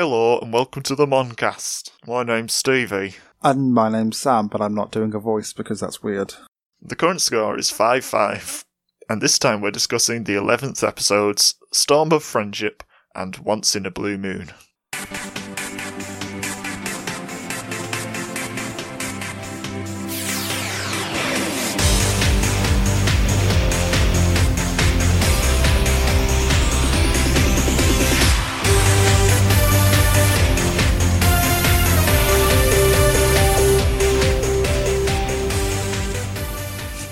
Hello and welcome to the Moncast. My name's Evie. And my name's Sam, but I'm not doing a voice because that's weird. The current score is 5 5, and this time we're discussing the 11th episodes Storm of Friendship and Once in a Blue Moon.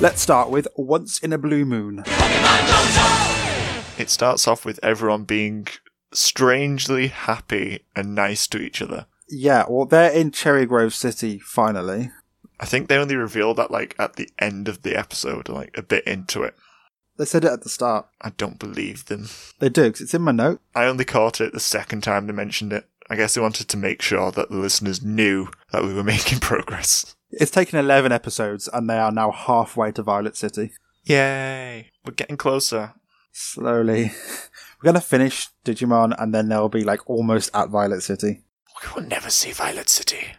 Let's start with Once in a Blue Moon. It starts off with everyone being strangely happy and nice to each other. Yeah, well, they're in Cherry Grove City finally. I think they only revealed that like at the end of the episode, like a bit into it. They said it at the start. I don't believe them. They do, 'cause it's in my note. I only caught it the second time they mentioned it. I guess they wanted to make sure that the listeners knew that we were making progress. It's taken 11 episodes, and they are now halfway to Violet City. Yay! We're getting closer. Slowly. We're gonna finish Digimon, and then they'll be like almost at Violet City. We will never see Violet City.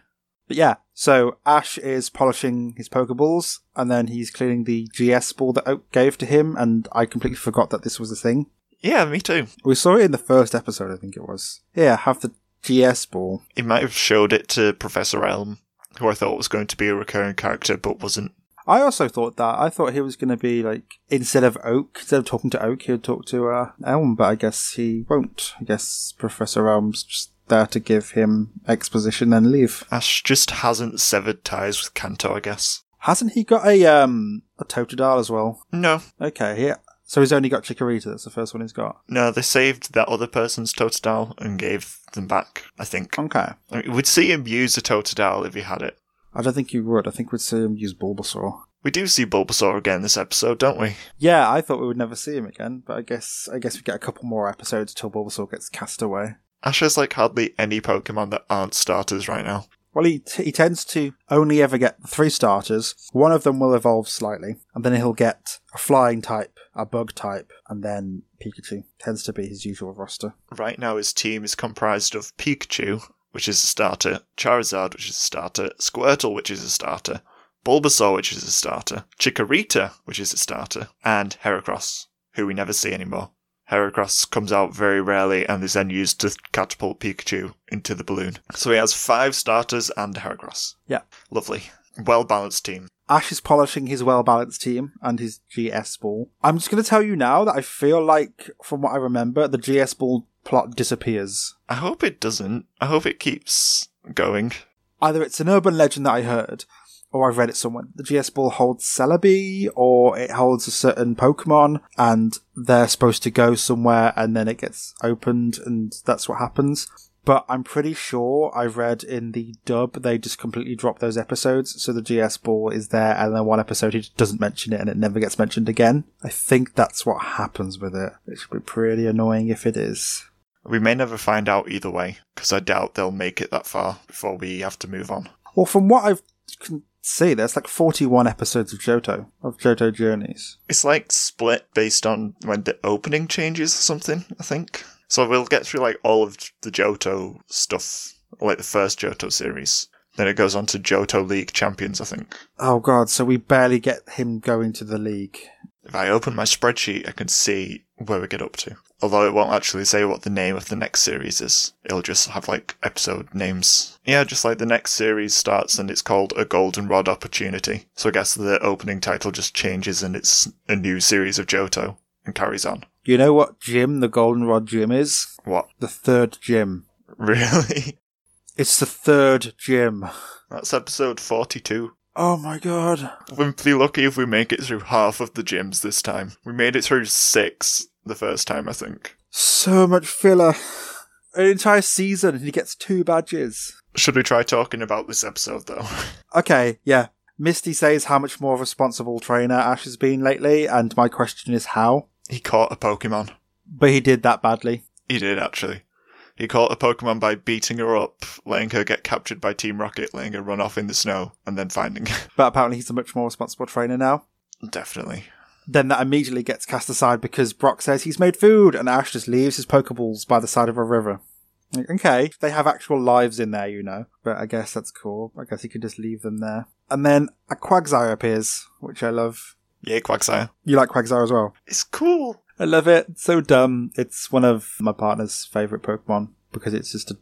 But yeah, so Ash is polishing his Pokeballs, and then he's cleaning the GS ball that Oak gave to him, and I completely forgot that this was a thing. Yeah, me too. We saw it in the first episode, I think it was. Yeah, have the GS ball. He might have showed it to Professor Elm, who I thought was going to be a recurring character, but wasn't. I also thought that. I thought he was going to be like, instead of Oak, instead of talking to Oak, he would talk to uh, Elm, but I guess he won't. I guess Professor Elm's just there to give him exposition and leave. Ash just hasn't severed ties with Kanto, I guess. Hasn't he got a um a Totodile as well? No, Okay, yeah. So he's only got Chikorita. That's the first one he's got. no, they saved that other person's Totodile and gave them back, I think. Okay. I mean, we'd see him use a Totodile if he had it. I don't think you would. I think we'd see him use Bulbasaur. We do see Bulbasaur again this episode, don't we? Yeah, I thought we would never see him again, but I guess I guess we get a couple more episodes till Bulbasaur gets cast away. Ash has like hardly any Pokemon that aren't starters right now. Well, he t- he tends to only ever get three starters. One of them will evolve slightly, and then he'll get a flying type, a bug type, and then Pikachu tends to be his usual roster. Right now, his team is comprised of Pikachu, which is a starter, Charizard, which is a starter, Squirtle, which is a starter, Bulbasaur, which is a starter, Chikorita, which is a starter, and Heracross, who we never see anymore. Heracross comes out very rarely and is then used to catapult Pikachu into the balloon. So he has five starters and Heracross. Yeah. Lovely. Well balanced team. Ash is polishing his well balanced team and his GS ball. I'm just going to tell you now that I feel like, from what I remember, the GS ball plot disappears. I hope it doesn't. I hope it keeps going. Either it's an urban legend that I heard, or I've read it somewhere. The GS ball holds Celebi, or it holds a certain Pokemon, and they're supposed to go somewhere, and then it gets opened, and that's what happens. But I'm pretty sure I've read in the dub they just completely drop those episodes, so the GS ball is there, and then one episode he just doesn't mention it, and it never gets mentioned again. I think that's what happens with it. It should be pretty annoying if it is. We may never find out either way, because I doubt they'll make it that far before we have to move on. Well, from what I can see, there's like 41 episodes of Johto, of Johto Journeys. It's like split based on when the opening changes or something, I think. So we'll get through like all of the Johto stuff, like the first Johto series. Then it goes on to Johto League Champions, I think. Oh god, so we barely get him going to the league. If I open my spreadsheet, I can see where we get up to. Although it won't actually say what the name of the next series is. It'll just have like episode names. Yeah, just like the next series starts and it's called A Goldenrod Opportunity. So I guess the opening title just changes and it's a new series of Johto and carries on. You know what gym the Goldenrod gym is? What? The third gym. Really? It's the third gym. That's episode 42. Oh my god. We'll be lucky if we make it through half of the gyms this time. We made it through six the first time, I think. So much filler. An entire season and he gets two badges. Should we try talking about this episode though? Okay, yeah. Misty says how much more responsible trainer Ash has been lately, and my question is how? He caught a Pokemon. But he did that badly. He did actually. He caught a Pokemon by beating her up, letting her get captured by Team Rocket, letting her run off in the snow, and then finding her. But apparently he's a much more responsible trainer now. Definitely. Then that immediately gets cast aside because Brock says he's made food, and Ash just leaves his Pokeballs by the side of a river. Like, okay, they have actual lives in there, you know. But I guess that's cool. I guess you could just leave them there. And then a Quagsire appears, which I love. Yeah, Quagsire. You like Quagsire as well? It's cool. I love it. It's so dumb. It's one of my partner's favorite Pokemon because it's just a,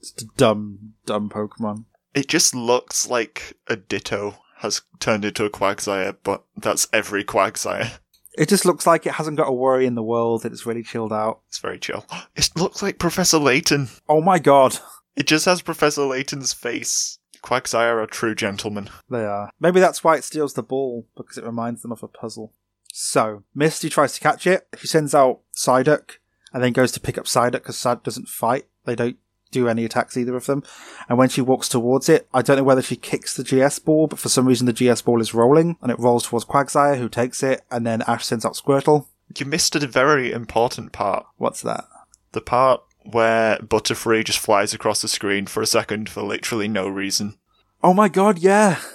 just a dumb, dumb Pokemon. It just looks like a Ditto has turned into a Quagsire, but that's every Quagsire. It just looks like it hasn't got a worry in the world. It's really chilled out. It's very chill. It looks like Professor Layton. Oh my god. It just has Professor Layton's face. Quagsire are true gentlemen. They are. Maybe that's why it steals the ball, because it reminds them of a puzzle. So, Misty tries to catch it. She sends out Psyduck, and then goes to pick up Psyduck because Psyduck doesn't fight. They don't do any attacks, either of them. And when she walks towards it, I don't know whether she kicks the GS ball, but for some reason the GS ball is rolling, and it rolls towards Quagsire, who takes it, and then Ash sends out Squirtle. You missed a very important part. What's that? The part where Butterfree just flies across the screen for a second for literally no reason. Oh my god, yeah!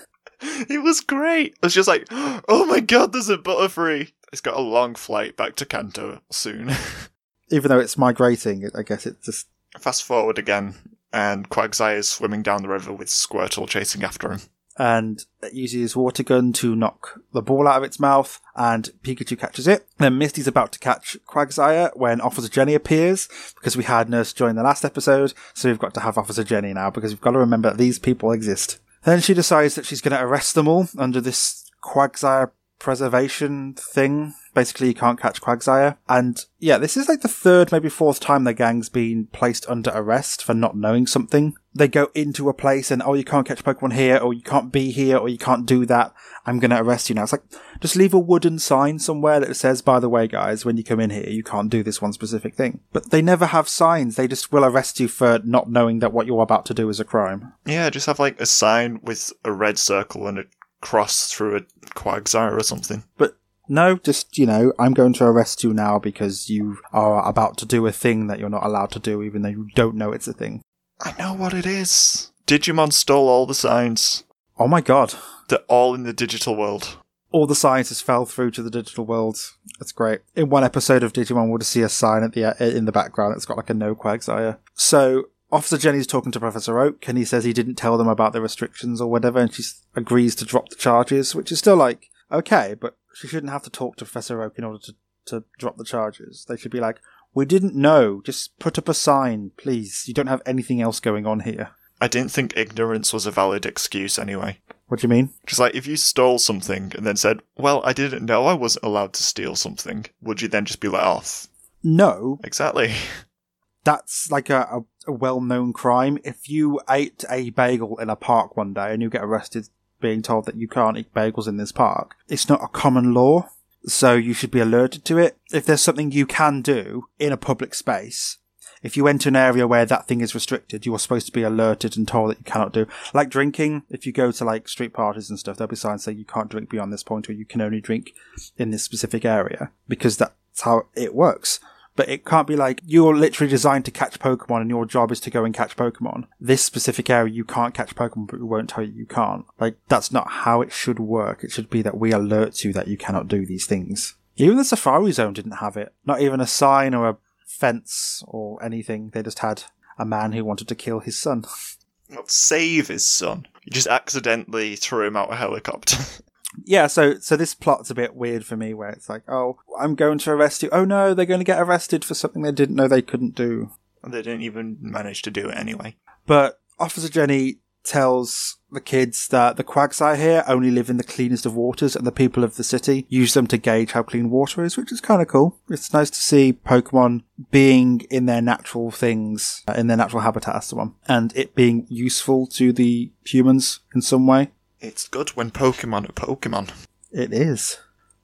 It was great. It was just like, oh my god, there's a Butterfree. It's got a long flight back to Kanto soon. Even though it's migrating, I guess it just. Fast forward again, and Quagsire is swimming down the river with Squirtle chasing after him. And it uses water gun to knock the ball out of its mouth, and Pikachu catches it. Then Misty's about to catch Quagsire when Officer Jenny appears, because we had Nurse Joy in the last episode, so we've got to have Officer Jenny now, because we've got to remember that these people exist. Then she decides that she's going to arrest them all under this Quagsire preservation thing. Basically, you can't catch Quagsire. And yeah, this is like the third, maybe fourth time the gang's been placed under arrest for not knowing something. They go into a place and, oh, you can't catch Pokemon here, or you can't be here, or you can't do that. I'm going to arrest you now. It's like, just leave a wooden sign somewhere that says, by the way, guys, when you come in here, you can't do this one specific thing. But they never have signs. They just will arrest you for not knowing that what you're about to do is a crime. Yeah, just have like a sign with a red circle and a cross through a Quagsire or something. But no, just, you know, I'm going to arrest you now because you are about to do a thing that you're not allowed to do, even though you don't know it's a thing. I know what it is. Digimon stole all the signs. Oh my god. They're all in the digital world. All the signs just fell through to the digital world. That's great. In one episode of Digimon, we'll just see a sign at the uh, in the background. It's got like a no Quagsire. So Officer Jenny's talking to Professor Oak, and he says he didn't tell them about the restrictions or whatever, and she agrees to drop the charges, which is still like okay, but she shouldn't have to talk to Professor Oak in order to to drop the charges. They should be like, we didn't know. Just put up a sign, please. You don't have anything else going on here. I didn't think ignorance was a valid excuse anyway. What do you mean? Just like if you stole something and then said, well, I didn't know I wasn't allowed to steal something, would you then just be let off? No, Exactly. that's like a, a, a well-known crime. If you ate a bagel in a park one day and you get arrested being told that you can't eat bagels in this park, it's not a common law. So you should be alerted to it. If there's something you can do in a public space, if you enter an area where that thing is restricted, you are supposed to be alerted and told that you cannot do. Like drinking, if you go to like street parties and stuff, there'll be signs saying you can't drink beyond this point or you can only drink in this specific area because that's how it works. But it can't be like you're literally designed to catch Pokemon and your job is to go and catch Pokemon. This specific area you can't catch Pokemon, but we won't tell you you can't. Like that's not how it should work. It should be that we alert you that you cannot do these things. Even the Safari Zone didn't have it. Not even a sign or a fence or anything. They just had a man who wanted to kill his son. Not save his son. You just accidentally threw him out a helicopter. yeah, so so this plot's a bit weird for me where it's like, oh, I'm going to arrest you. Oh no, they're going to get arrested for something they didn't know they couldn't do. they didn't even manage to do it anyway. But Officer Jenny tells the kids that the Quagsire here only live in the cleanest of waters and the people of the city use them to gauge how clean water is, which is kind of cool. It's nice to see Pokemon being in their natural things, uh, in their natural habitat as to one, and it being useful to the humans in some way. It's good when Pokemon are Pokemon. It is.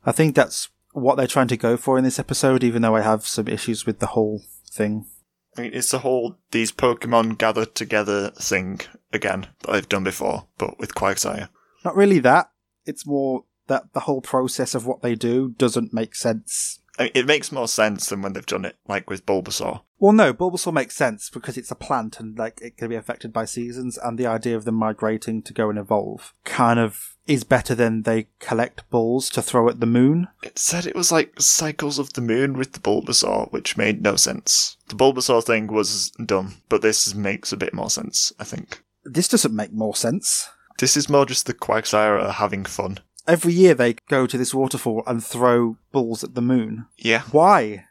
I think that's what they're trying to go for in this episode, even though I have some issues with the whole thing. I mean, it's the whole these Pokemon gather together thing again that I've done before, but with Quagsire. Not really that. It's more that the whole process of what they do doesn't make sense I mean, it makes more sense than when they've done it, like with Bulbasaur. Well, no, Bulbasaur makes sense because it's a plant and like it can be affected by seasons, and the idea of them migrating to go and evolve kind of is better than they collect balls to throw at the moon. It said it was like cycles of the moon with the Bulbasaur, which made no sense. The Bulbasaur thing was dumb, but this makes a bit more sense, I think. This doesn't make more sense. This is more just the Quagsire having fun. Every year they go to this waterfall and throw balls at the moon. Yeah. Why?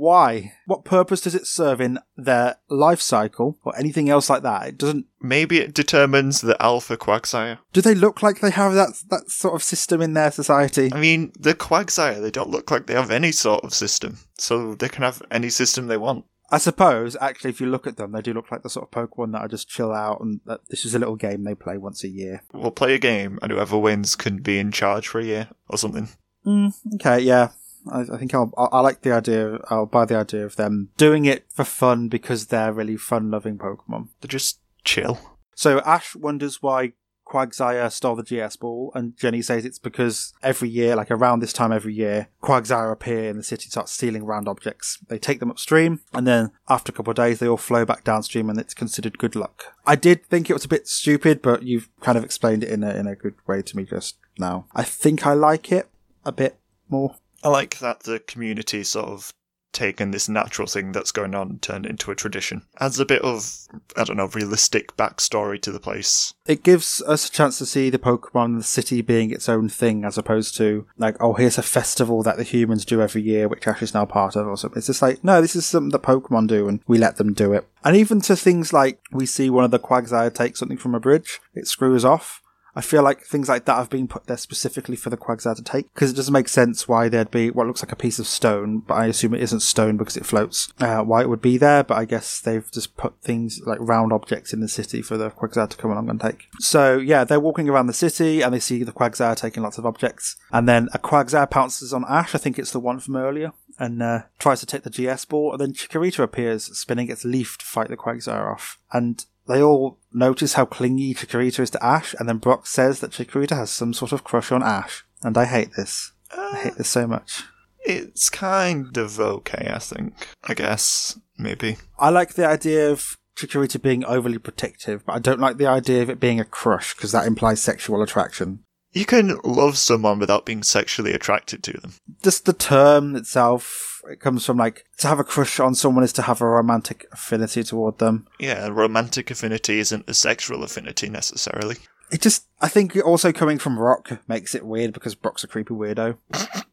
Why? What purpose does it serve in their life cycle or anything else like that? It doesn't. Maybe it determines the alpha Quagsire. Do they look like they have that that sort of system in their society? I mean, the Quagsire, they don't look like they have any sort of system, so they can have any system they want. I suppose, actually, if you look at them, they do look like the sort of Pokemon that I just chill out, and that this is a little game they play once a year. We'll play a game, and whoever wins can be in charge for a year or something. Mm, okay, yeah. I, I think I'll, I, I like the idea. I'll buy the idea of them doing it for fun because they're really fun-loving Pokemon. They're just chill. So Ash wonders why Quagsire stole the GS ball, and Jenny says it's because every year, like around this time every year, Quagsire appear in the city, start stealing round objects. They take them upstream, and then after a couple of days, they all flow back downstream, and it's considered good luck. I did think it was a bit stupid, but you've kind of explained it in a in a good way to me just now. I think I like it a bit more. I like that the community sort of taken this natural thing that's going on and turned it into a tradition. Adds a bit of, I don't know, realistic backstory to the place. It gives us a chance to see the Pokemon the city being its own thing as opposed to like, oh, here's a festival that the humans do every year, which Ash is now part of or something. It's just like, no, this is something that Pokemon do and we let them do it. And even to things like we see one of the Quagsire take something from a bridge, it screws off. I feel like things like that have been put there specifically for the Quagsire to take because it doesn't make sense why there'd be what looks like a piece of stone, but I assume it isn't stone because it floats. Uh, why it would be there, but I guess they've just put things like round objects in the city for the Quagsire to come along and take. So yeah, they're walking around the city and they see the Quagsire taking lots of objects, and then a Quagsire pounces on Ash. I think it's the one from earlier. And uh, tries to take the GS ball, and then Chikorita appears, spinning its leaf to fight the Quagsire off. And they all notice how clingy Chikorita is to Ash, and then Brock says that Chikorita has some sort of crush on Ash. And I hate this. I hate this so much. It's kind of okay, I think. I guess. Maybe. I like the idea of Chikorita being overly protective, but I don't like the idea of it being a crush, because that implies sexual attraction. You can love someone without being sexually attracted to them. Just the term itself, it comes from like, to have a crush on someone is to have a romantic affinity toward them. Yeah, romantic affinity isn't a sexual affinity necessarily. It just, I think also coming from Brock makes it weird because Brock's a creepy weirdo.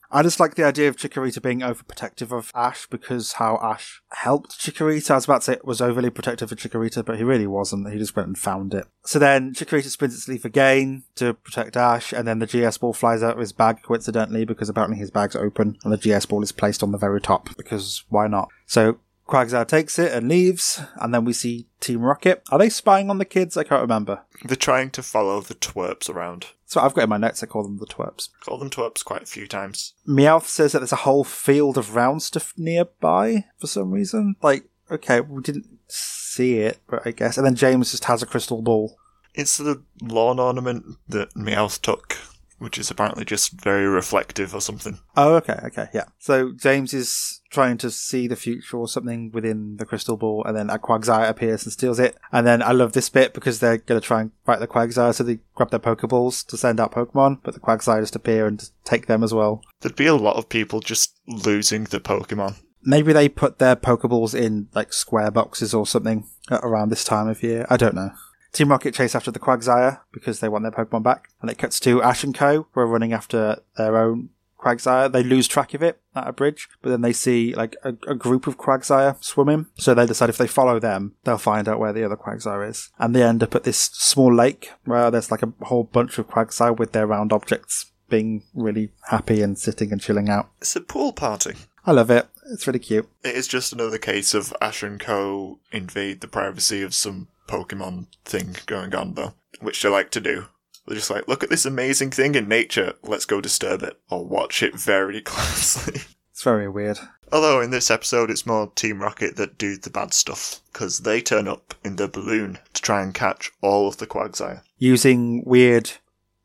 I just like the idea of Chikorita being overprotective of Ash because how Ash helped Chikorita. I was about to say it was overly protective of Chikorita, but he really wasn't. He just went and found it. So then Chikorita spins its leaf again to protect Ash, and then the GS ball flies out of his bag coincidentally because apparently his bag's open and the GS ball is placed on the very top because why not? So Quagsire takes it and leaves, and then we see Team Rocket. Are they spying on the kids? I can't remember. They're trying to follow the twerps around. So I've got in my notes, I call them the twerps. Call them twerps quite a few times. Meowth says that there's a whole field of round stuff nearby for some reason. Like, okay, we didn't see it, but I guess. And then James just has a crystal ball. It's the lawn ornament that Meowth took, which is apparently just very reflective or something. Oh, okay, okay, yeah. So James is trying to see the future or something within the crystal ball, and then a Quagsire appears and steals it. And then I love this bit because they're going to try and fight the Quagsire, so they grab their Pokeballs to send out Pokemon, but the Quagsire just appear and take them as well. There'd be a lot of people just losing the Pokemon. Maybe they put their Pokeballs in like square boxes or something around this time of year. I don't know. Team Rocket chase after the Quagsire because they want their Pokemon back, and it cuts to Ash and Co. who are running after their own Quagsire. They lose track of it at a bridge, but then they see like a, a group of Quagsire swimming. So they decide if they follow them, they'll find out where the other Quagsire is. And they end up at this small lake where there's like a whole bunch of Quagsire with their round objects being really happy and sitting and chilling out. It's a pool party. I love it. It's really cute. It is just another case of Ash and Co. invade the privacy of some Pokemon thing going on, though, which they like to do. They're just like, look at this amazing thing in nature, let's go disturb it, or watch it very closely. It's very weird. Although in this episode, it's more Team Rocket that do the bad stuff, because they turn up in the balloon to try and catch all of the Quagsire. Using weird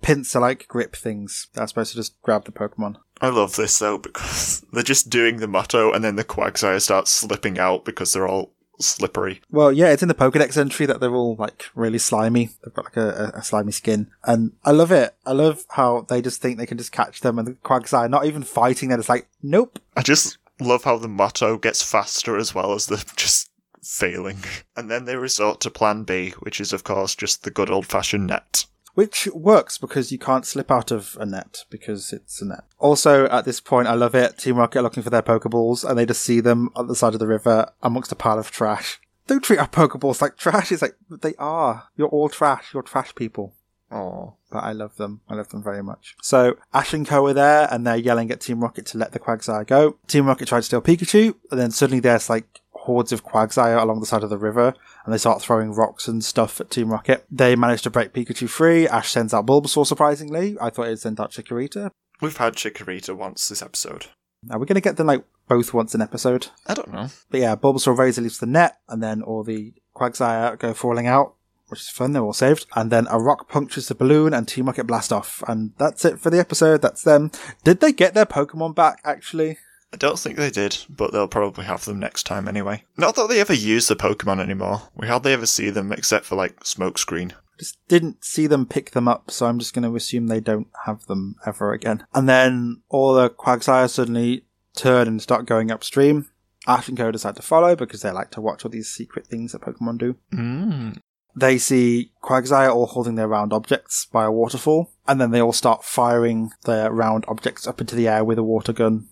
pincer like grip things that are supposed to just grab the Pokemon. I love this though because they're just doing the motto and then the Quagsire starts slipping out because they're all slippery. Well, yeah, it's in the Pokedex entry that they're all like really slimy. They've got like a, a, slimy skin, and I love it. I love how they just think they can just catch them, and the Quagsire not even fighting. They're just like, nope. I just love how the motto gets faster as well as the just failing. And then they resort to plan B, which is of course just the good old fashioned net. Which works because you can't slip out of a net because it's a net. Also, at this point, I love it. Team Rocket are looking for their Pokeballs and they just see them on the side of the river amongst a pile of trash. Don't treat our Pokeballs like trash. It's like, they are. You're all trash. You're trash people. Oh. But I love them. I love them very much. So Ash and Co are there and they're yelling at Team Rocket to let the Quagsire go. Team Rocket tried to steal Pikachu and then suddenly there's like hordes of Quagsire along the side of the river and they start throwing rocks and stuff at Team Rocket. They manage to break Pikachu free. Ash sends out Bulbasaur surprisingly. I thought he'd send out Chikorita. We've had Chikorita once this episode. Are we going to get them like both once an episode? I don't know. But yeah, Bulbasaur Razor leaves the net and then all the Quagsire go falling out. Which is fun, they're all saved. And then a rock punctures the balloon and Team Rocket blast off. And that's it for the episode. That's them. Did they get their Pokemon back, actually? I don't think they did, but they'll probably have them next time anyway. Not that they ever use the Pokemon anymore. We hardly ever see them except for like Smokescreen. I just didn't see them pick them up, so I'm just going to assume they don't have them ever again. And then all the Quagsire suddenly turn and start going upstream. Ash and Co decide to follow because they like to watch all these secret things that Pokemon do. Mm. They see Quagsire all holding their round objects by a waterfall, and then they all start firing their round objects up into the air with a water gun.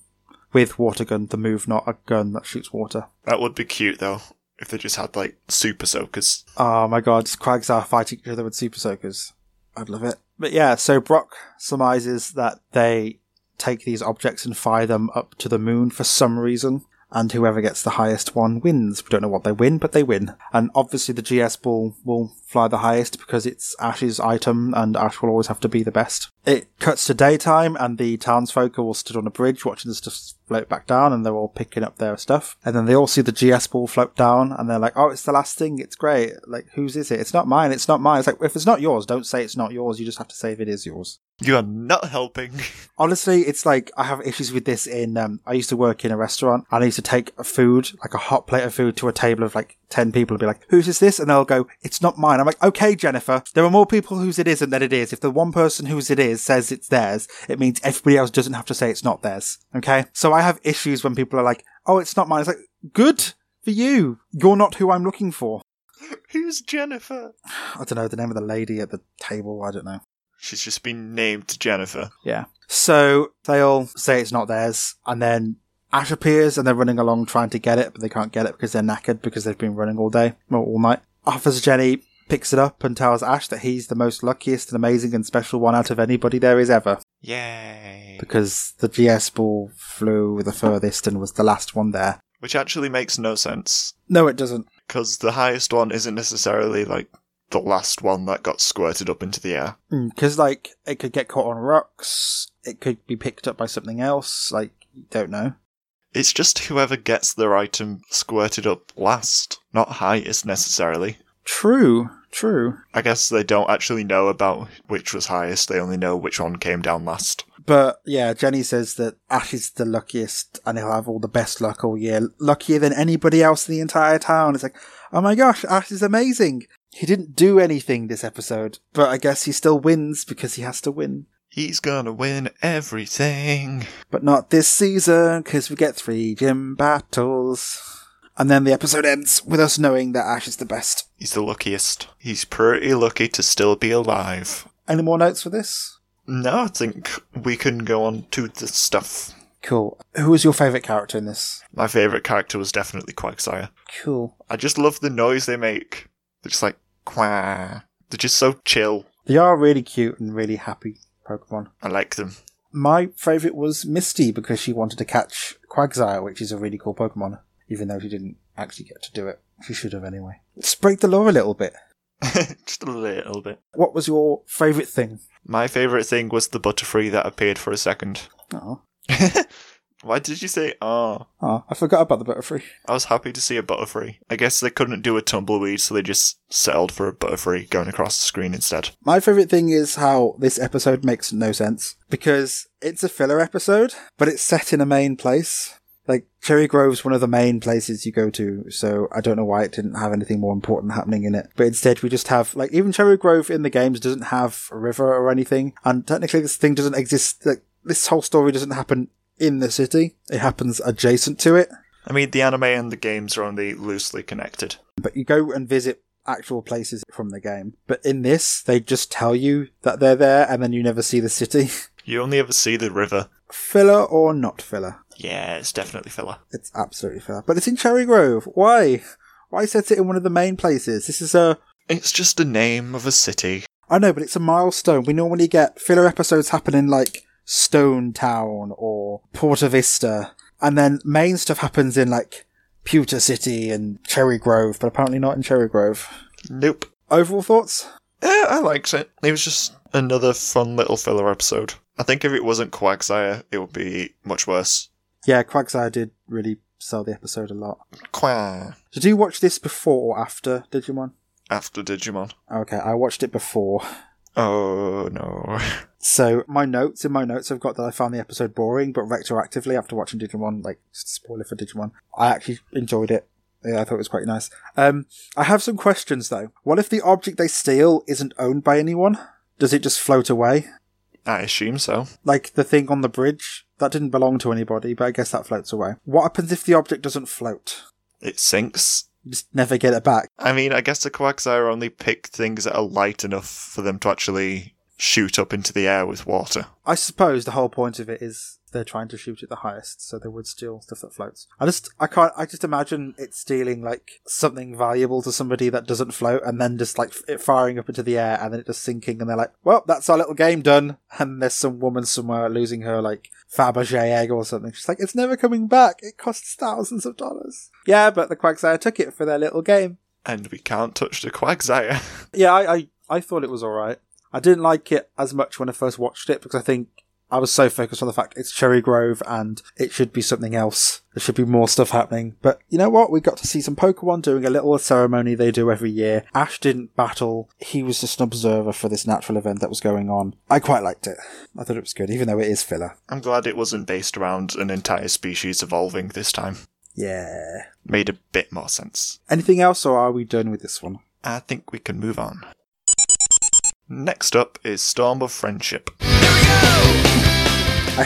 With water gun, the move, not a gun that shoots water. That would be cute though, if they just had like super soakers. Oh my god, Quagsire fighting each other with super soakers. I'd love it. But yeah, so Brock surmises that they take these objects and fire them up to the moon for some reason. And whoever gets the highest one wins. We don't know what they win, but they win. And obviously the GS ball will fly the highest because it's Ash's item and Ash will always have to be the best. It cuts to daytime and the townsfolk are all stood on a bridge watching the stuff float back down and they're all picking up their stuff. And then they all see the GS ball float down and they're like, oh, it's the last thing. It's great. Like, whose is it? It's not mine. It's not mine. It's like, if it's not yours, don't say it's not yours. You just have to say if it is yours. You are not helping. Honestly, it's like I have issues with this in. Um, I used to work in a restaurant and I used to take a food, like a hot plate of food, to a table of like 10 people and be like, whose is this? And they'll go, it's not mine. I'm like, okay, Jennifer, there are more people whose it isn't than it is. If the one person whose it is says it's theirs, it means everybody else doesn't have to say it's not theirs. Okay? So I have issues when people are like, oh, it's not mine. It's like, good for you. You're not who I'm looking for. Who's Jennifer? I don't know the name of the lady at the table. I don't know. She's just been named Jennifer. Yeah. So they all say it's not theirs, and then Ash appears and they're running along trying to get it, but they can't get it because they're knackered because they've been running all day, well, all night. Officer Jenny picks it up and tells Ash that he's the most luckiest and amazing and special one out of anybody there is ever. Yay. Because the GS ball flew the furthest and was the last one there. Which actually makes no sense, No, it doesn't. because the highest one isn't necessarily like the last one that got squirted up into the air. Hmm, because, like, it could get caught on rocks, it could be picked up by something else, like, you don't know. It's just whoever gets their item squirted up last, not highest necessarily. True, true. I guess they don't actually know about which was highest, they only know which one came down last. But yeah, Jenny says that Ash is the luckiest and he'll have all the best luck all year. Luckier than anybody else in the entire town. It's like, oh my gosh, Ash is amazing. He didn't do anything this episode, but I guess he still wins because he has to win. He's gonna win everything. But not this season because we get three gym battles. And then the episode ends with us knowing that Ash is the best. He's the luckiest. He's pretty lucky to still be alive. Any more notes for this? No, I think we can go on to the stuff. Cool. Who was your favourite character in this? My favourite character was definitely Quagsire. Cool. I just love the noise they make. They're just like, quah. They're just so chill. They are really cute and really happy Pokemon. I like them. My favourite was Misty because she wanted to catch Quagsire, which is a really cool Pokemon, even though she didn't actually get to do it. She should have anyway. Let's break the law a little bit. just a little bit. What was your favourite thing? My favourite thing was the Butterfree that appeared for a second. Oh. Why did you say ah? Oh, I forgot about the Butterfree. I was happy to see a Butterfree. I guess they couldn't do a Tumbleweed, so they just settled for a Butterfree going across the screen instead. My favourite thing is how this episode makes no sense because it's a filler episode, but it's set in a main place. Like Cherry Grove's one of the main places you go to, so I don't know why it didn't have anything more important happening in it. But instead, we just have like even Cherry Grove in the games doesn't have a river or anything, and technically this thing doesn't exist. Like this whole story doesn't happen in the city; it happens adjacent to it. I mean, the anime and the games are only loosely connected. But you go and visit actual places from the game. But in this, they just tell you that they're there, and then you never see the city. You only ever see the river. filler or not filler? Yeah, it's definitely filler. It's absolutely filler. But it's in Cherry Grove. Why? Why set it in one of the main places? This is a. It's just the name of a city. I know, but it's a milestone. We normally get filler episodes happening like Stone Town or Porta Vista, and then main stuff happens in like Pewter City and Cherry Grove, but apparently not in Cherry Grove. Nope. Overall thoughts? Yeah, I liked it. It was just another fun little filler episode. I think if it wasn't Quagsire, it would be much worse. Yeah, Quagsire did really sell the episode a lot. Quah. Did you watch this before or after Digimon? After Digimon. Okay, I watched it before. Oh no. So my notes in my notes I've got that I found the episode boring, but retroactively after watching Digimon, like spoiler for Digimon, I actually enjoyed it. Yeah, I thought it was quite nice. Um, I have some questions though. What if the object they steal isn't owned by anyone? Does it just float away? I assume so. Like the thing on the bridge? That didn't belong to anybody, but I guess that floats away. What happens if the object doesn't float? It sinks. You just never get it back. I mean, I guess the Quagsire only pick things that are light enough for them to actually shoot up into the air with water. I suppose the whole point of it is they're trying to shoot it the highest, so they would steal stuff that floats. I just, I can't, I just imagine it stealing like something valuable to somebody that doesn't float, and then just like it firing up into the air, and then it just sinking, and they're like, "Well, that's our little game done." And there's some woman somewhere losing her like Fabergé egg or something. She's like, "It's never coming back. It costs thousands of dollars." Yeah, but the Quagsire took it for their little game. And we can't touch the Quagsire. Yeah, I, I, I thought it was alright. I didn't like it as much when I first watched it because I think I was so focused on the fact it's Cherry Grove and it should be something else. There should be more stuff happening. But you know what? We got to see some Pokemon doing a little ceremony they do every year. Ash didn't battle. He was just an observer for this natural event that was going on. I quite liked it. I thought it was good, even though it is filler. I'm glad it wasn't based around an entire species evolving this time. Yeah. Made a bit more sense. Anything else or are we done with this one? I think we can move on. Next up is Storm of Friendship. I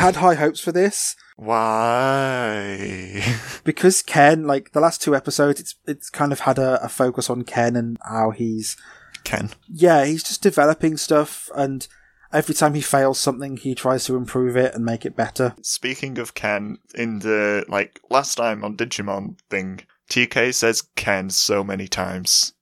had high hopes for this. Why? because Ken, like the last two episodes, it's it's kind of had a, a focus on Ken and how he's Ken. yeah, he's just developing stuff and every time he fails something he tries to improve it and make it better. Speaking of Ken, in the like last time on Digimon thing, TK says Ken so many times.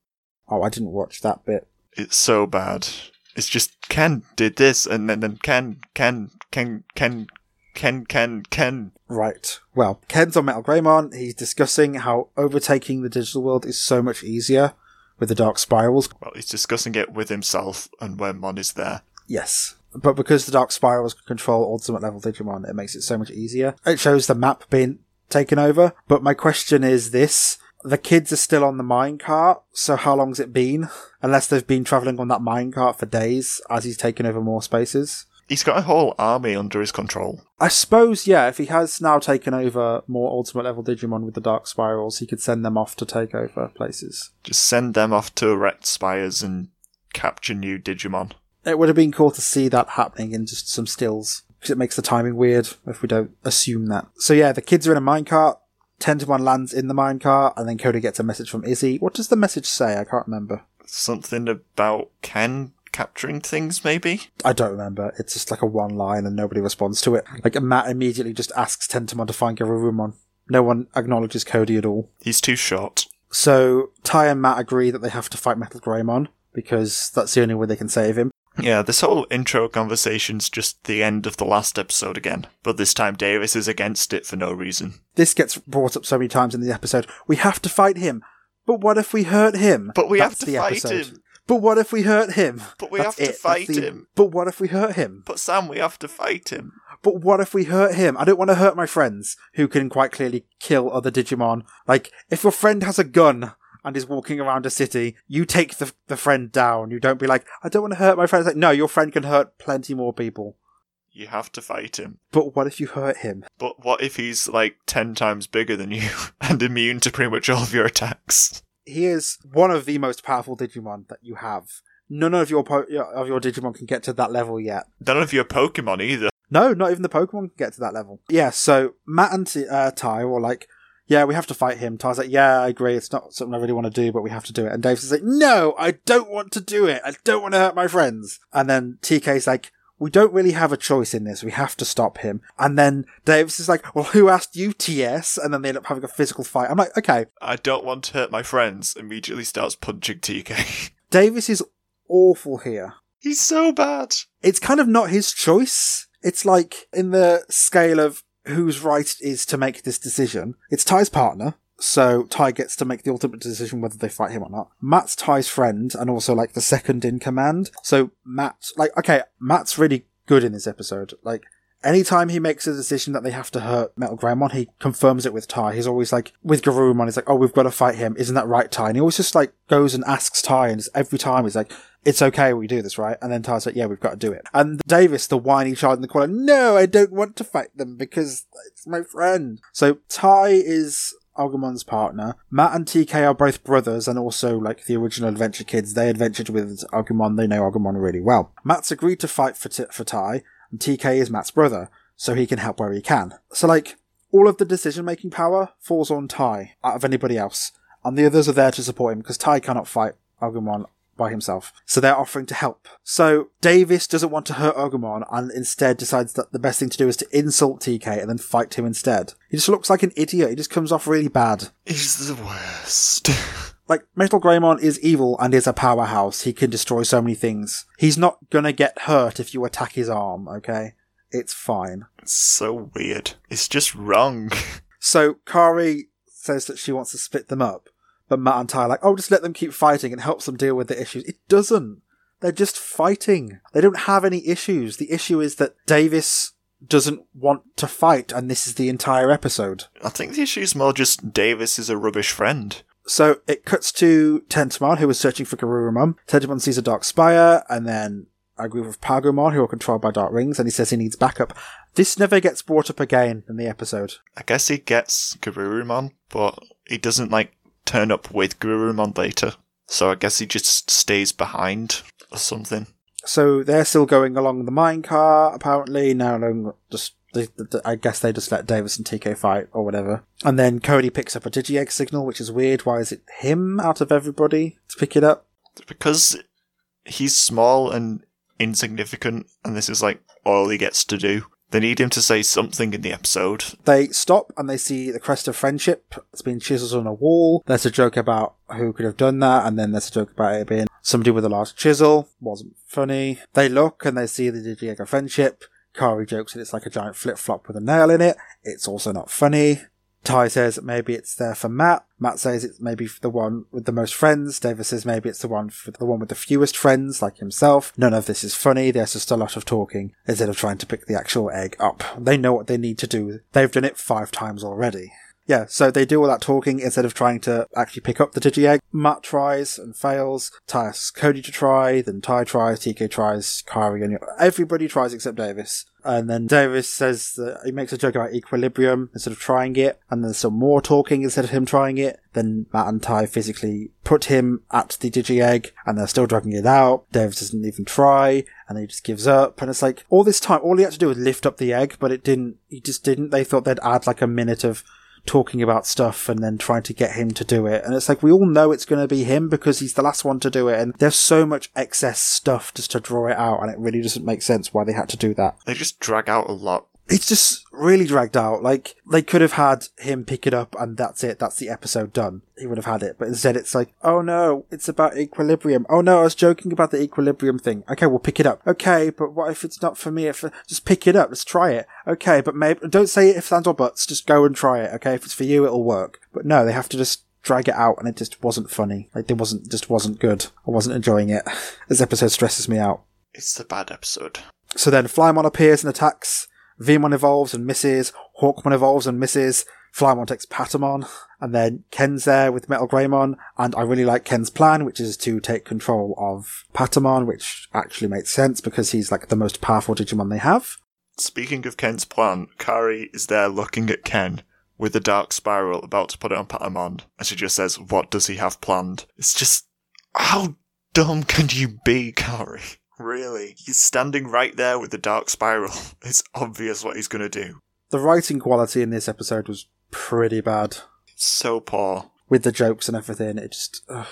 Oh, I didn't watch that bit. It's so bad. It's just Ken did this and then, then Ken, Ken, Ken, Ken, Ken, Ken, Ken. Right. Well, Ken's on Metal Greymon. He's discussing how overtaking the digital world is so much easier with the dark spirals. Well, he's discussing it with himself and Wormmon is there. Yes. But because the dark spirals control ultimate level Digimon, it makes it so much easier. It shows the map being taken over. But my question is this. The kids are still on the minecart, so how long's it been? Unless they've been travelling on that minecart for days as he's taken over more spaces. He's got a whole army under his control. I suppose, yeah, if he has now taken over more ultimate level Digimon with the Dark Spirals, he could send them off to take over places. Just send them off to erect spires and capture new Digimon. It would have been cool to see that happening in just some stills, because it makes the timing weird if we don't assume that. So yeah, the kids are in a minecart, Tentomon lands in the minecart, and then Cody gets a message from Izzy. What does the message say? I can't remember. Something about Ken capturing things, maybe? I don't remember. It's just like a one line and nobody responds to it. Like Matt immediately just asks Tentomon to find Garurumon. No one acknowledges Cody at all. He's too short. So Tai and Matt agree that they have to fight Metal Greymon because that's the only way they can save him. Yeah, this whole intro conversation's just the end of the last episode again, but this time Davis is against it for no reason. This gets brought up so many times in the episode. We have to fight him. But what if we hurt him? But we That's have to the fight episode. him. But what if we hurt him? But we That's have to it. Fight the- him. But what if we hurt him? But Sam, we have to fight him. but what if we hurt him? I don't want to hurt my friends who can quite clearly kill other Digimon. Like, if your friend has a gun and is walking around a city, you take the, the friend down. You don't be like, I don't want to hurt my friend. It's like, no, your friend can hurt plenty more people. You have to fight him. But what if you hurt him? But what if he's like 10 times bigger than you and immune to pretty much all of your attacks? He is one of the most powerful Digimon that you have. None of your po- of your Digimon can get to that level yet. None of your Pokemon either. No, not even the Pokemon can get to that level. Yeah, so Matt and T- uh, Tai were like, yeah, we have to fight him. Tai's like, yeah, I agree. It's not something I really want to do, but we have to do it. And Dave's like, no, I don't want to do it. I don't want to hurt my friends. And then TK's like, we don't really have a choice in this. We have to stop him. And then Davis is like, well, who asked you, TS? And then they end up having a physical fight. I'm like, okay. I don't want to hurt my friends. Immediately starts punching TK. Davis is awful here. He's so bad. It's kind of not his choice. It's like in the scale of whose right is to make this decision. It's Tai's partner. So Tai gets to make the ultimate decision whether they fight him or not. Matt's Tai's friend and also like the second in command. So Matt, like, okay, Matt's really good in this episode. Like, anytime he makes a decision that they have to hurt Metal Greymon, he confirms it with Tai. He's always like, with Garurumon, he's like, oh, we've got to fight him. Isn't that right, Tai? And he always just like goes and asks Tai and every time he's like, it's okay, we do this, right? And then Tai's like, yeah, we've got to do it. And Davis, the whiny child in the corner, no, I don't want to fight them because it's my friend. So Tai is Agumon's partner. Matt and TK are both brothers and also like the original Adventure Kids. They adventured with Agumon. They know Agumon really well. Matt's agreed to fight for, T- for Tai and TK is Matt's brother, so he can help where he can. So like, all of the decision making power falls on Tai out of anybody else. And the others are there to support him because Tai cannot fight Agumon by himself. So they're offering to help. So Davis doesn't want to hurt Agumon and instead decides that the best thing to do is to insult TK and then fight him instead. He just looks like an idiot. He just comes off really bad. He's the worst. Like, Metal Greymon is evil and is a powerhouse. He can destroy so many things. He's not gonna get hurt if you attack his arm, okay? It's fine. It's so weird. It's just wrong. So Kari says that she wants to split them up, but Matt and Tai are like, oh, just let them keep fighting and helps them deal with the issues. It doesn't. They're just fighting. They don't have any issues. The issue is that Davis doesn't want to fight, and this is the entire episode. I think the issue is more just Davis is a rubbish friend. So it cuts to Tentomon, who is searching for Garurumon. Tentomon sees a dark spire, and then a group of Pagumon who are controlled by dark rings, and he says he needs backup. This never gets brought up again in the episode. I guess he gets Garurumon, but he doesn't like turn up with Garurumon later. So I guess he just stays behind or something. So they're still going along the minecart, apparently. Now, along just they, they- I guess they just let Davis and TK fight or whatever. And then Cody picks up a Digi-Egg signal, which is weird. Why is it him out of everybody to pick it up? Because he's small and insignificant, and this is like all he gets to do. They need him to say something in the episode. They stop and they see the crest of friendship. It's been chiseled on a wall. There's a joke about who could have done that, and then there's a joke about it being somebody with a large chisel. Wasn't funny. They look and they see the Digi-Egg of friendship. Kari jokes that it's like a giant flip flop with a nail in it. It's also not funny. Tai says maybe it's there for Matt. Matt says it's maybe the one with the most friends. Davis says maybe it's the one for the one with the fewest friends, like himself. None of this is funny. There's just a lot of talking instead of trying to pick the actual egg up. They know what they need to do. They've done it five times already. Yeah, so they do all that talking instead of trying to actually pick up the Digi Egg. Matt tries and fails. Tai asks Cody to try, then Tai tries, TK tries, Kari, and everybody tries except Davis. And then Davis says that he makes a joke about equilibrium instead of trying it, and there's some more talking instead of him trying it. Then Matt and Tai physically put him at the Digi Egg, and they're still dragging it out. Davis doesn't even try, and he just gives up. And it's like, all this time, all he had to do was lift up the egg, but it didn't, he just didn't. They thought they'd add like a minute of talking about stuff and then trying to get him to do it. And it's like, we all know it's going to be him because he's the last one to do it. And there's so much excess stuff just to draw it out. And it really doesn't make sense why they had to do that. They just drag out a lot. It's just really dragged out. Like, they could have had him pick it up and that's it. That's the episode done. He would have had it. But instead it's like, oh no, it's about equilibrium. Oh no, I was joking about the equilibrium thing. Okay, we'll pick it up. Okay, but what if it's not for me? If Just pick it up. Let's try it. Okay, but maybe, don't say if and or buts. Just go and try it. Okay, if it's for you, it'll work. But no, they have to just drag it out and it just wasn't funny. Like, it wasn't, just wasn't good. I wasn't enjoying it. This episode stresses me out. It's a bad episode. So then Flymon appears and attacks Veemon evolves and misses, Hawkmon evolves and misses, Flymon takes Patamon, and then Ken's there with Metal Greymon, and I really like Ken's plan, which is to take control of Patamon, which actually makes sense because he's like the most powerful Digimon they have. Speaking of Ken's plan, Kari is there looking at Ken with the dark spiral about to put it on Patamon, and she just says, What does he have planned? It's just. How dumb can you be, Kari? Really? He's standing right there with the dark spiral. It's obvious what he's gonna do. The writing quality in this episode was pretty bad It's so poor. with the jokes and everything. It just. ugh.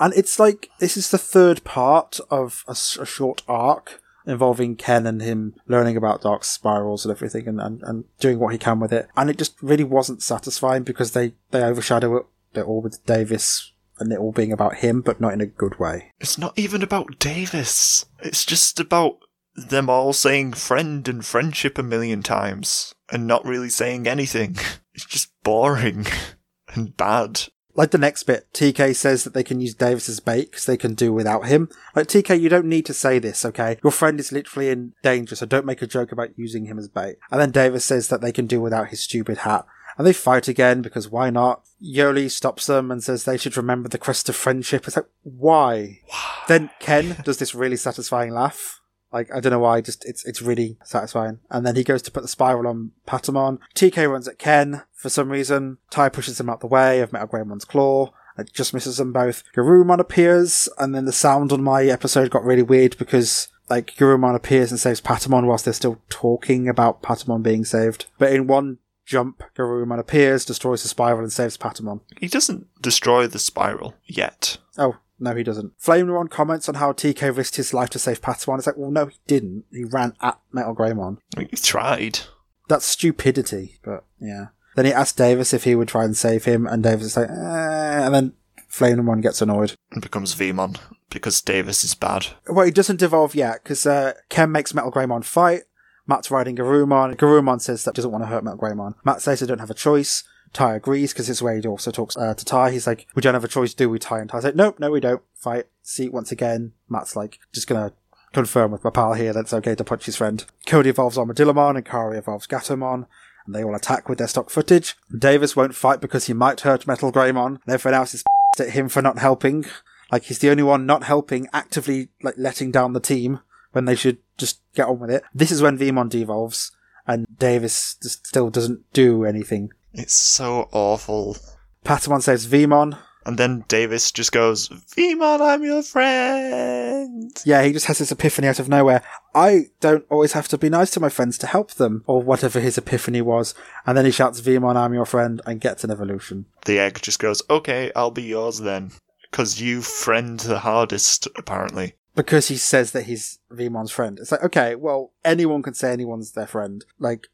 And it's like, this is the third part of a short arc involving Ken and him learning about dark spirals and everything and, and, and doing what he can with it. And it just really wasn't satisfying because they, they overshadow it, it all with Davis and it all being about him, but not in a good way. It's not even about Davis. It's just about them all saying friend and friendship a million times and not really saying anything. It's just boring and bad. Like the next bit, TK says that they can use Davis as bait because they can do without him. Like, TK, you don't need to say this, okay? Your friend is literally in danger, so don't make a joke about using him as bait. And then Davis says that they can do without his stupid hat. And they fight again because why not? Yolei stops them and says they should remember the crest of friendship. It's like, why? Then Ken does this really satisfying laugh. Like, I don't know why, just, it's, it's really satisfying. And then he goes to put the spiral on Patamon. TK runs at Ken for some reason. Tai pushes him out the way of Metal Greymon's claw. It just misses them both. Garurumon appears, and then the sound on my episode got really weird because, like, Garurumon appears and saves Patamon whilst they're still talking about Patamon being saved. But in one jump, Garurumon appears, destroys the spiral, and saves Patamon. He doesn't destroy the spiral yet. Oh, no, he doesn't. Flamedramon comments on how TK risked his life to save Patamon. It's like, well, no, he didn't. He ran at Metal Greymon. He tried. That's stupidity, but yeah. Then he asks Davis if he would try and save him, and Davis is like, eh, and then Flamedramon gets annoyed. And becomes Veemon because Davis is bad. Well, he doesn't devolve yet, because uh, Ken makes Metal Greymon fight. Matt's riding Garurumon. Garurumon says that doesn't want to hurt Metal Greymon. Matt says they don't have a choice. Tai agrees, because it's where he also talks uh, to Tai. He's like, we don't have a choice, do we, Tai? And Tai's like, nope, no, we don't. Fight. See, once again, Matt's like, just gonna confirm with my pal here that it's okay to punch his friend. Cody evolves Armadillomon, and Kari evolves Gatomon. And they all attack with their stock footage. Davis won't fight because he might hurt Metal Greymon. And everyone else is at him for not helping. Like he's the only one not helping, actively like letting down the team when they should just get on with it. This is when Veemon devolves, and Davis just still doesn't do anything. It's so awful. Patamon saves Veemon. And then Davis just goes, Veemon, I'm your friend. Yeah, he just has this epiphany out of nowhere. I don't always have to be nice to my friends to help them, or whatever his epiphany was. And then he shouts, Veemon, I'm your friend, and gets an evolution. The egg just goes, okay, I'll be yours then. Because you friend the hardest, apparently. Because he says that he's Veemon's friend. It's like, okay, well, anyone can say anyone's their friend. Like,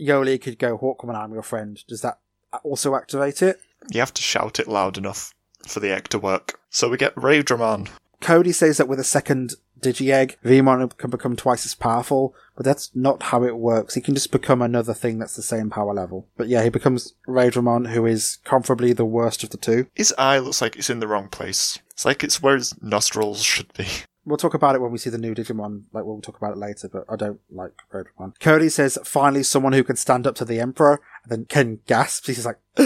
Yolei could go, Hawkmon, I'm your friend. Does that also activate it? You have to shout it loud enough for the egg to work. So we get Raidramon. Cody says that with a second Digi-Egg, Veemon can become twice as powerful, but that's not how it works. He can just become another thing that's the same power level. But yeah, he becomes Raidramon, who is comfortably the worst of the two. His eye looks like it's in the wrong place. It's like it's where his nostrils should be. We'll talk about it when we see the new Digimon, like we'll talk about it later, but I don't like Raidramon. Cody says, finally someone who can stand up to the Emperor, and then Ken gasps. He's like,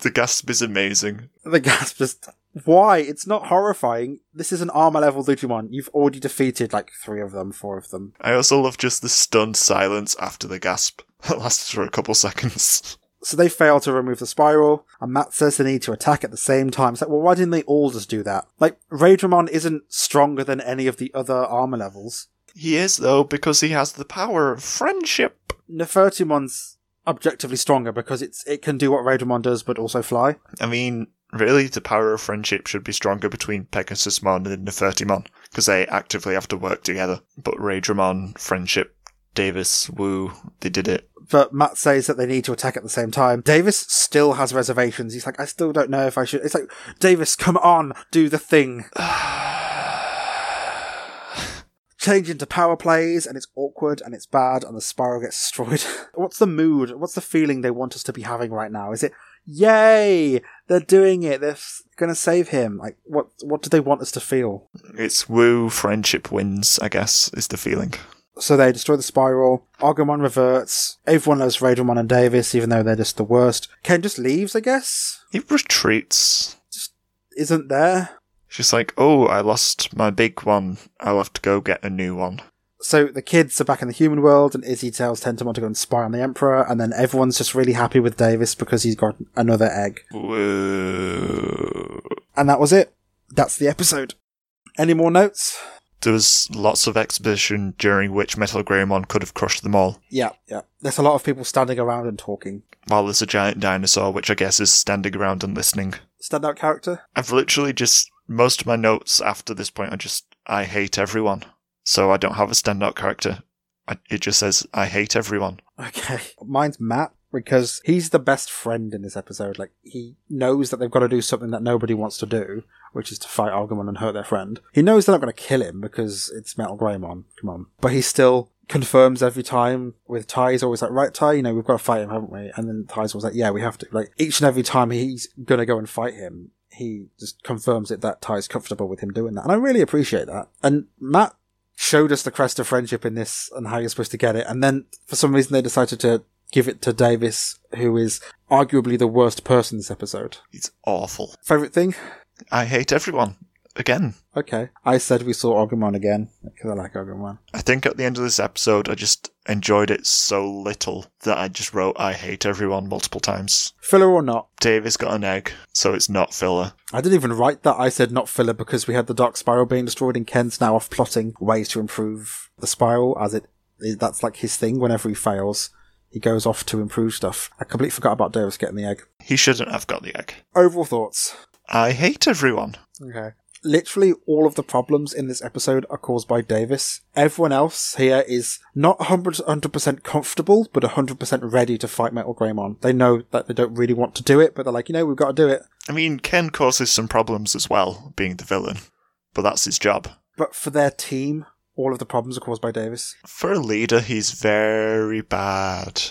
The gasp is amazing. The gasp just. Why? It's not horrifying. This is an armor level Digimon. You've already defeated like three of them, four of them. I also love just the stunned silence after the gasp. That lasts for a couple seconds. So they fail to remove the spiral, and Matt says they need to attack at the same time. It's like, well, why didn't they all just do that? Like, Raidramon isn't stronger than any of the other armor levels. He is, though, because he has the power of friendship. Nefertimon's objectively stronger because it's it can do what Raidramon does, but also fly. I mean, really, the power of friendship should be stronger between Pegasusmon and Nefertimon, because they actively have to work together. But Raidramon, friendship, Davis, Wu, they did it. but Matt says that they need to attack at the same time. Davis still has reservations. He's like, I still don't know if I should. It's like, Davis, come on, do the thing. Change into power plays, and it's awkward and it's bad, and the spiral gets destroyed. What's the mood? What's the feeling they want us to be having right now? Is it, yay, they're doing it, they're f- gonna save him? Like, what, what do they want us to feel? It's woo, friendship wins, I guess, is the feeling. So they destroy the spiral. Agumon reverts. Everyone loves Raidramon and Davis, even though they're just the worst. Ken just leaves, I guess. He retreats. Just isn't there. She's like, oh, I lost my big one. I'll have to go get a new one. So the kids are back in the human world, and Izzy tells Tentomon to go and spy on the Emperor, and then everyone's just really happy with Davis because he's got another egg. Whoa. And that was it. That's the episode. Any more notes? There was lots of exposition during which Metal Greymon could have crushed them all. Yeah, yeah. There's a lot of people standing around and talking. While there's a giant dinosaur, which I guess is standing around and listening. Standout character? I've literally just most of my notes after this point are just I hate everyone. So I don't have a standout character. I, it just says I hate everyone. Okay. Mine's Matt because he's the best friend in this episode. Like he knows that they've got to do something that nobody wants to do, which is to fight Agumon and hurt their friend. He knows they're not going to kill him because it's Metal Greymon. Come on. But he still confirms every time with Tai. He's always like, right, Tai, you know, we've got to fight him, haven't we? And then Tai's always like, yeah, we have to. Like each and every time he's going to go and fight him, he just confirms it that Tai's comfortable with him doing that. And I really appreciate that. And Matt showed us the crest of friendship in this and how you're supposed to get it. And then for some reason they decided to give it to Davis, who is arguably the worst person this episode. It's awful. Favorite thing? I hate everyone. Again. Okay. I said we saw Agumon again because I like Agumon. I think at the end of this episode, I just enjoyed it so little that I just wrote I hate everyone multiple times. Filler or not? Davis got an egg, so it's not filler. I didn't even write that. I said not filler because we had the Dark Spiral being destroyed and Ken's now off plotting ways to improve the spiral as it that's like his thing whenever he fails. He goes off to improve stuff. I completely forgot about Davis getting the egg. He shouldn't have got the egg. Overall thoughts. I hate everyone. Okay. Literally all of the problems in this episode are caused by Davis. Everyone else here is not 100% comfortable, but 100% ready to fight Metal Greymon. They know that they don't really want to do it, but they're like, you know, we've got to do it. I mean, Ken causes some problems as well, being the villain, but that's his job. But for their team, all of the problems are caused by Davis. For a leader, he's very bad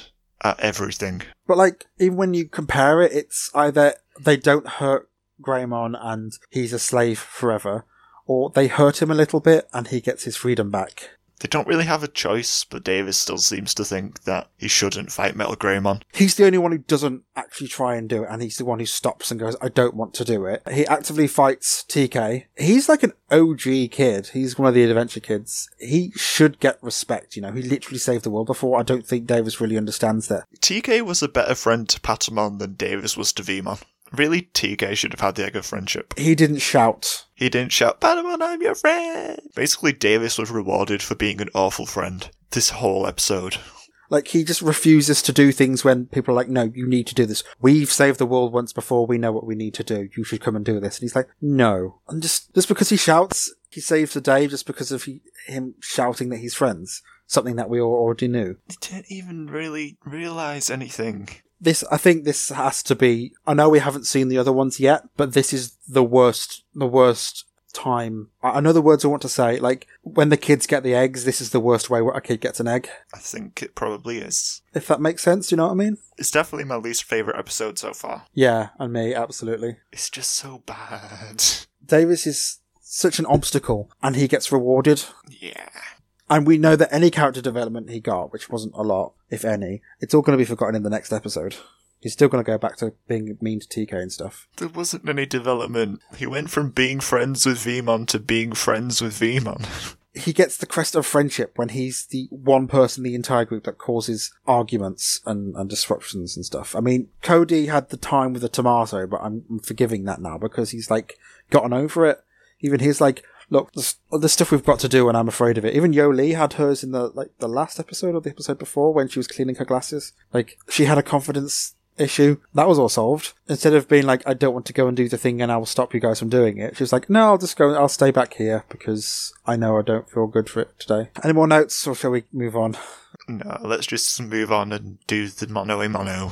at everything. But like, even when you compare it, it's either they don't hurt Greymon and he's a slave forever, or they hurt him a little bit and he gets his freedom back. They don't really have a choice, but Davis still seems to think that he shouldn't fight Metal Greymon. He's the only one who doesn't actually try and do it, and he's the one who stops and goes, I don't want to do it. He actively fights TK. He's like an OG kid. He's one of the adventure kids. He should get respect, you know. He literally saved the world before. I don't think Davis really understands that. TK was a better friend to Patamon than Davis was to Veemon. Really, TK should have had the egg of friendship. He didn't shout. He didn't shout, Patamon, I'm your friend! Basically, Davis was rewarded for being an awful friend this whole episode. Like, he just refuses to do things when people are like, no, you need to do this. We've saved the world once before. We know what we need to do. You should come and do this. And he's like, no. And just, just because he shouts, he saves the day just because of he, him shouting that he's friends. Something that we all already knew. He didn't even really realize anything. This, I think this has to be, I know we haven't seen the other ones yet, but this is the worst, the worst time. I know the words I want to say. Like, when the kids get the eggs, this is the worst way where a kid gets an egg. I think it probably is. If that makes sense, you know what I mean? It's definitely my least favourite episode so far. Yeah, and me, absolutely. It's just so bad. Davis is such an obstacle, and he gets rewarded. Yeah. And we know that any character development he got, which wasn't a lot, if any, it's all going to be forgotten in the next episode. He's still going to go back to being mean to TK and stuff. There wasn't any development. He went from being friends with Veemon to being friends with Veemon. He gets the crest of friendship when he's the one person in the entire group that causes arguments and, and disruptions and stuff. I mean, Cody had the time with the tomato, but I'm, I'm forgiving that now because he's like gotten over it. Even he's like, look, there's, there's stuff we've got to do and I'm afraid of it. Even Yolei had hers in the, like, the last episode or the episode before when she was cleaning her glasses. Like, she had a confidence issue. That was all solved. Instead of being like, I don't want to go and do the thing and I will stop you guys from doing it. She was like, no, I'll just go, I'll stay back here because I know I don't feel good for it today. Any more notes or shall we move on? no, let's just move on and do the mono a mono.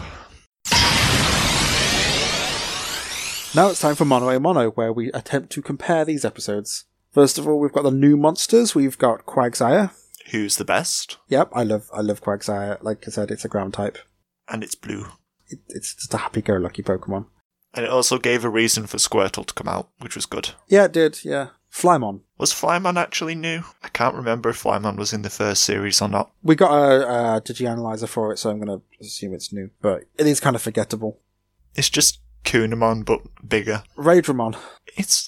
Now it's time for Mono a Mono, where we attempt to compare these episodes. First of all, we've got the new monsters. We've got Quagsire. Who's the best? Yep, I love, I love Quagsire. Like I said, it's a ground type. And it's blue. It, it's just a happy-go-lucky Pokemon. And it also gave a reason for Squirtle to come out, which was good. Yeah, it did. Yeah, Flymon. Was Flymon actually new? I can't remember if Flymon was in the first series or not. We got a, a Digi-Analyzer for it, so I'm going to assume it's new, but it is kind of forgettable. It's just Kunemon, but bigger. Raidramon. It's.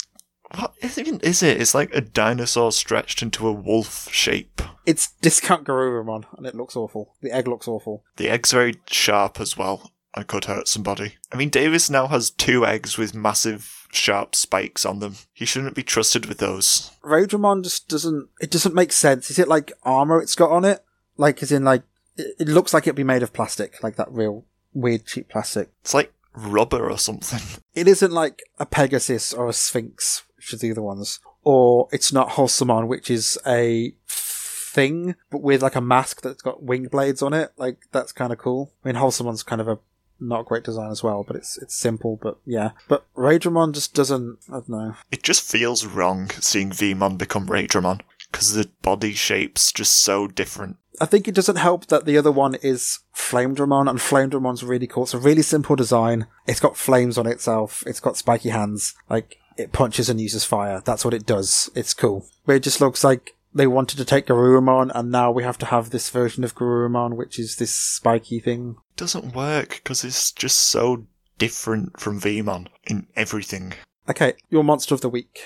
What even is it? It's like a dinosaur stretched into a wolf shape. It's Discount Garurumon, and it looks awful. The egg looks awful. The egg's very sharp as well I could hurt somebody. I mean, Davis now has two eggs with massive sharp spikes on them. He shouldn't be trusted with those. Raidramon just doesn't. It doesn't make sense. Is it like armor it's got on it? Like, as in, like, it, it looks like it'd be made of plastic, like that real weird cheap plastic. It's like rubber or something. It isn't like a Pegasus or a Sphinx, which are the other ones. Or it's not Halsemon, which is a thing, but with like a mask that's got wing blades on it. Like, that's kind of cool. I mean, Halsemon's kind of a not great design as well, but it's it's simple, but yeah. But Raidramon just doesn't, I don't know. It just feels wrong seeing Veemon become Raidramon because the body shape's just so different. I think it doesn't help that the other one is Flamedramon, and Flamedramon's really cool. It's a really simple design. It's got flames on itself. It's got spiky hands. Like, it punches and uses fire. That's what it does. It's cool. But it just looks like they wanted to take Garurumon, and now we have to have this version of Garurumon, which is this spiky thing. It doesn't work because it's just so different from Veemon in everything. Okay, your monster of the week.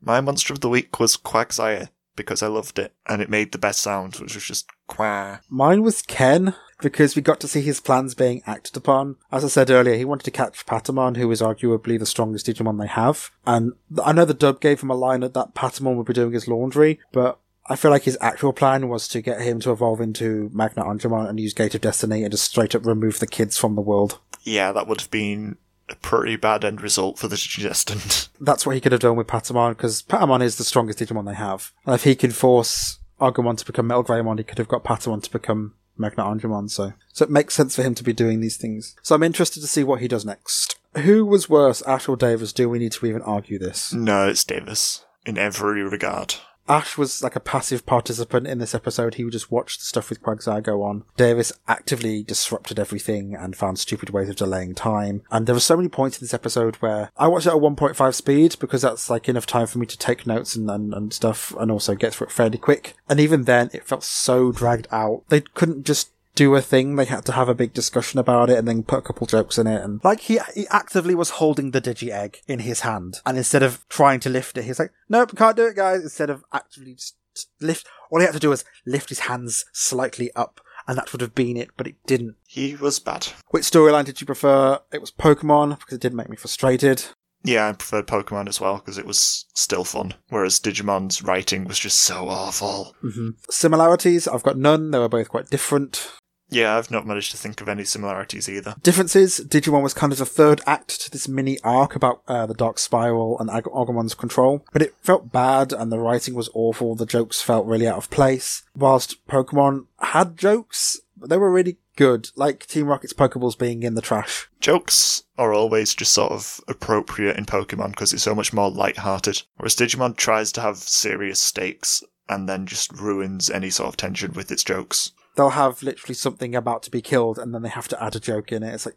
My monster of the week was Quagsire because I loved it and it made the best sound, which was just quack. Mine was Ken because we got to see his plans being acted upon. As I said earlier, he wanted to catch Patamon, who is arguably the strongest Digimon they have. And I know the dub gave him a line that that Patamon would be doing his laundry, but I feel like his actual plan was to get him to evolve into Magna Angemon and use Gate of Destiny and just straight up remove the kids from the world. Yeah, that would have been a pretty bad end result for the Destined. That's what he could have done with Patamon, because Patamon is the strongest Digimon they have. And if he can force Agumon to become Metal Greymon, he could have got Patamon to become Magna Angemon, so. So it makes sense for him to be doing these things. So I'm interested to see what he does next. Who was worse, Ash or Davis? Do we need to even argue this? No, it's Davis in every regard. Ash was like a passive participant in this episode. He would just watch the stuff with Quagsire go on. Davis actively disrupted everything and found stupid ways of delaying time. And there were so many points in this episode where I watched it at 1.5 speed because that's like enough time for me to take notes and, and, and stuff and also get through it fairly quick. And even then, it felt so dragged out. They couldn't just do a thing. They had to have a big discussion about it and then put a couple jokes in it. And like he, he actively was holding the digi egg in his hand. And instead of trying to lift it, he's like, nope, can't do it, guys. Instead of actually just lift, all he had to do was lift his hands slightly up. And that would have been it, but it didn't. He was bad. Which storyline did you prefer? It was Pokemon because it did make me frustrated. Yeah, I preferred Pokemon as well because it was still fun. Whereas Digimon's writing was just so awful. Mm-hmm. Similarities, I've got none. They were both quite different. Yeah, I've not managed to think of any similarities either. Differences Digimon was kind of the third act to this mini arc about uh, the Dark Spiral and Ag- Agumon's control, but it felt bad and the writing was awful. The jokes felt really out of place. Whilst Pokemon had jokes, they were really good, like Team Rocket's Pokeballs being in the trash. Jokes are always just sort of appropriate in Pokemon because it's so much more light-hearted, whereas Digimon tries to have serious stakes and then just ruins any sort of tension with its jokes they'll have literally something about to be killed and then they have to add a joke in it. It's like,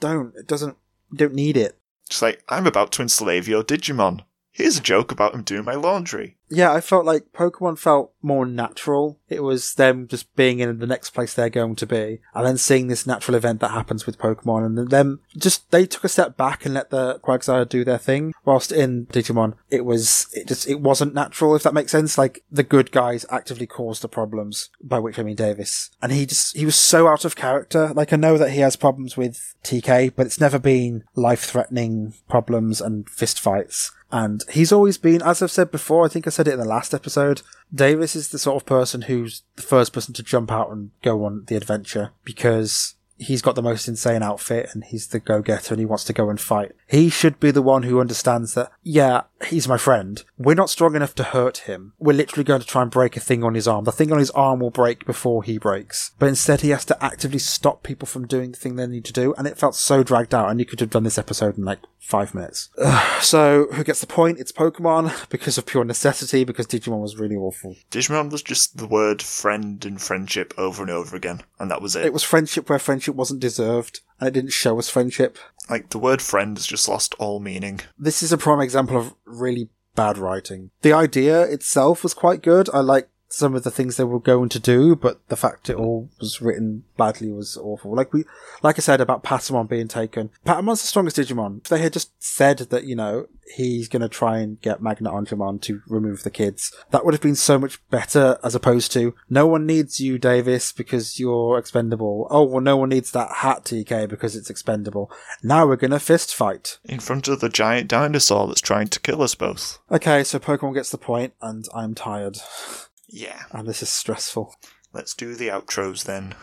don't, it doesn't, you don't need it. It's like, I'm about to enslave your Digimon. Here's a joke about him doing my laundry. Yeah, I felt like Pokemon felt more natural. It was them just being in the next place they're going to be, and then seeing this natural event that happens with Pokemon, and then just they took a step back and let the Quagsire do their thing. Whilst in Digimon, it was it just it wasn't natural, if that makes sense. Like the good guys actively caused the problems, by which I mean Davis, and he just he was so out of character. Like I know that he has problems with TK, but it's never been life threatening problems and fist fights. And he's always been, as I've said before, I think I said it in the last episode, Davis is the sort of person who's the first person to jump out and go on the adventure because he's got the most insane outfit and he's the go-getter and he wants to go and fight. He should be the one who understands that, yeah, he's my friend. We're not strong enough to hurt him. We're literally going to try and break a thing on his arm. The thing on his arm will break before he breaks. But instead he has to actively stop people from doing the thing they need to do and it felt so dragged out and you could have done this episode in like five minutes. Ugh. So, who gets the point? It's Pokemon because of pure necessity because Digimon was really awful. Digimon was just the word friend and friendship over and over again and that was it. It was friendship where friendship wasn't deserved and it didn't show us friendship. Like the word friend has just lost all meaning. This is a prime example of really bad writing. The idea itself was quite good. I like some of the things they were going to do, but the fact it all was written badly was awful. Like we, like I said about Patamon being taken. Patamon's the strongest Digimon. If they had just said that, you know, he's going to try and get Magna Angemon to remove the kids, that would have been so much better as opposed to, no one needs you, Davis, because you're expendable. Oh, well, no one needs that hat, TK, because it's expendable. Now we're going to fist fight. In front of the giant dinosaur that's trying to kill us both. Okay, so Pokemon gets the point, and I'm tired. Yeah. And this is stressful. Let's do the outros then.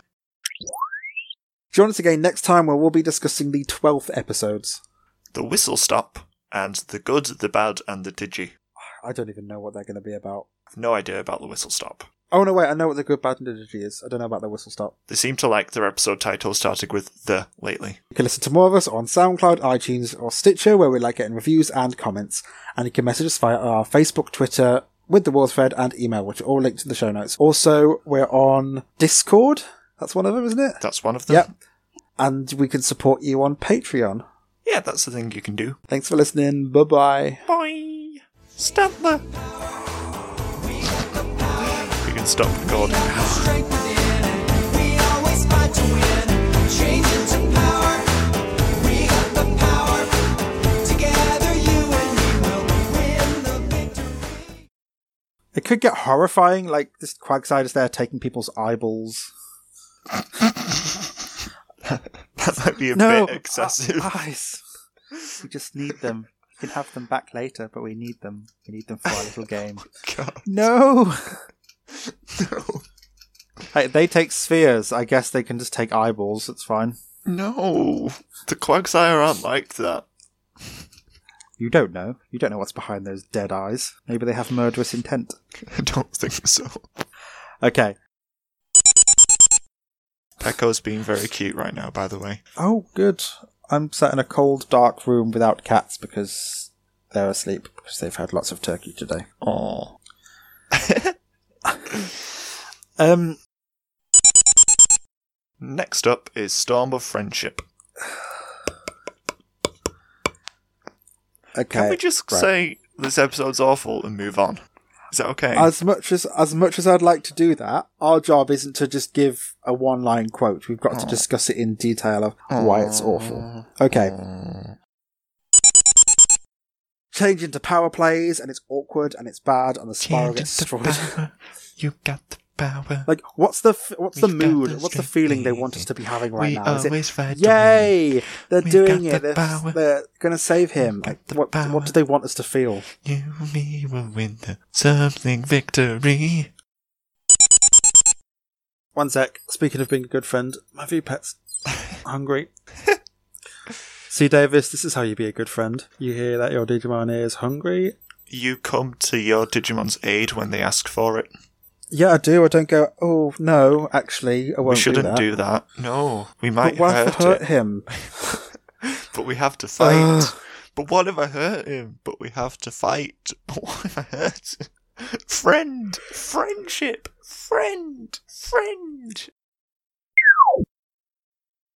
Join us again next time where we'll be discussing the 12th episodes. The Whistle Stop and the Good, the Bad, and the Digi. I don't even know what they're going to be about. I've no idea about the Whistle Stop. Oh, no, wait, I know what the good, bad, and the digi is. I don't know about the whistle stop. They seem to like their episode titles starting with the lately. You can listen to more of us on SoundCloud, iTunes, or Stitcher, where we like getting reviews and comments. And you can message us via our Facebook, Twitter, with the Wars thread, and email, which are all linked in the show notes. Also, we're on Discord. That's one of them, isn't it? That's one of them. Yep. And we can support you on Patreon. Yeah, that's the thing you can do. Thanks for listening. Bye bye. Bye. Statler. We can stop recording now. It could get horrifying, like this Quagsire is there taking people's eyeballs. That might be a No, bit excessive. uh, eyes. We just need them. We can have them back later, but we need them. We need them for our little game. God, No. no. Hey, they take spheres. I guess they can just take eyeballs. It's fine. No. The Quagsire aren't like that. You don't know. You don't know what's behind those dead eyes. Maybe they have murderous intent. I don't think so. Okay. Echo's being very cute right now, by the way. Oh, good. I'm sat in a cold, dark room without cats because they're asleep because they've had lots of turkey today. Oh. Um, Next up is Storm of Friendship. okay. Can we just right. say this episode's awful and move on? Is that okay? as much as as much as I'd like to do that, our job isn't to just give a one line quote. We've got to oh. discuss it in detail of why it's awful. Oh. Okay. Change into power plays and it's awkward and it's bad and the spiral gets destroyed. You got the power. Like, what's the f- what's the We've got mood? the What's the feeling they want us to be having right we now? Is it fight. Yay! They're We've doing it. the They're, power. they're gonna save him. Like, the what power. what do they want us to feel? You and me will win the something victory. One sec. Speaking of being a good friend, my view pet's hungry. See, Davis, this is how you be a good friend. You hear that your Digimon is hungry. You come to your Digimon's aid when they ask for it. Yeah, I do. I don't go. Oh no, actually, I won't we shouldn't do that. do that. No, we might But what hurt, hurt him? but we have to fight. Ugh. But what if I hurt him? But we have to fight. But what if I hurt him? Friend, friendship, friend, friend.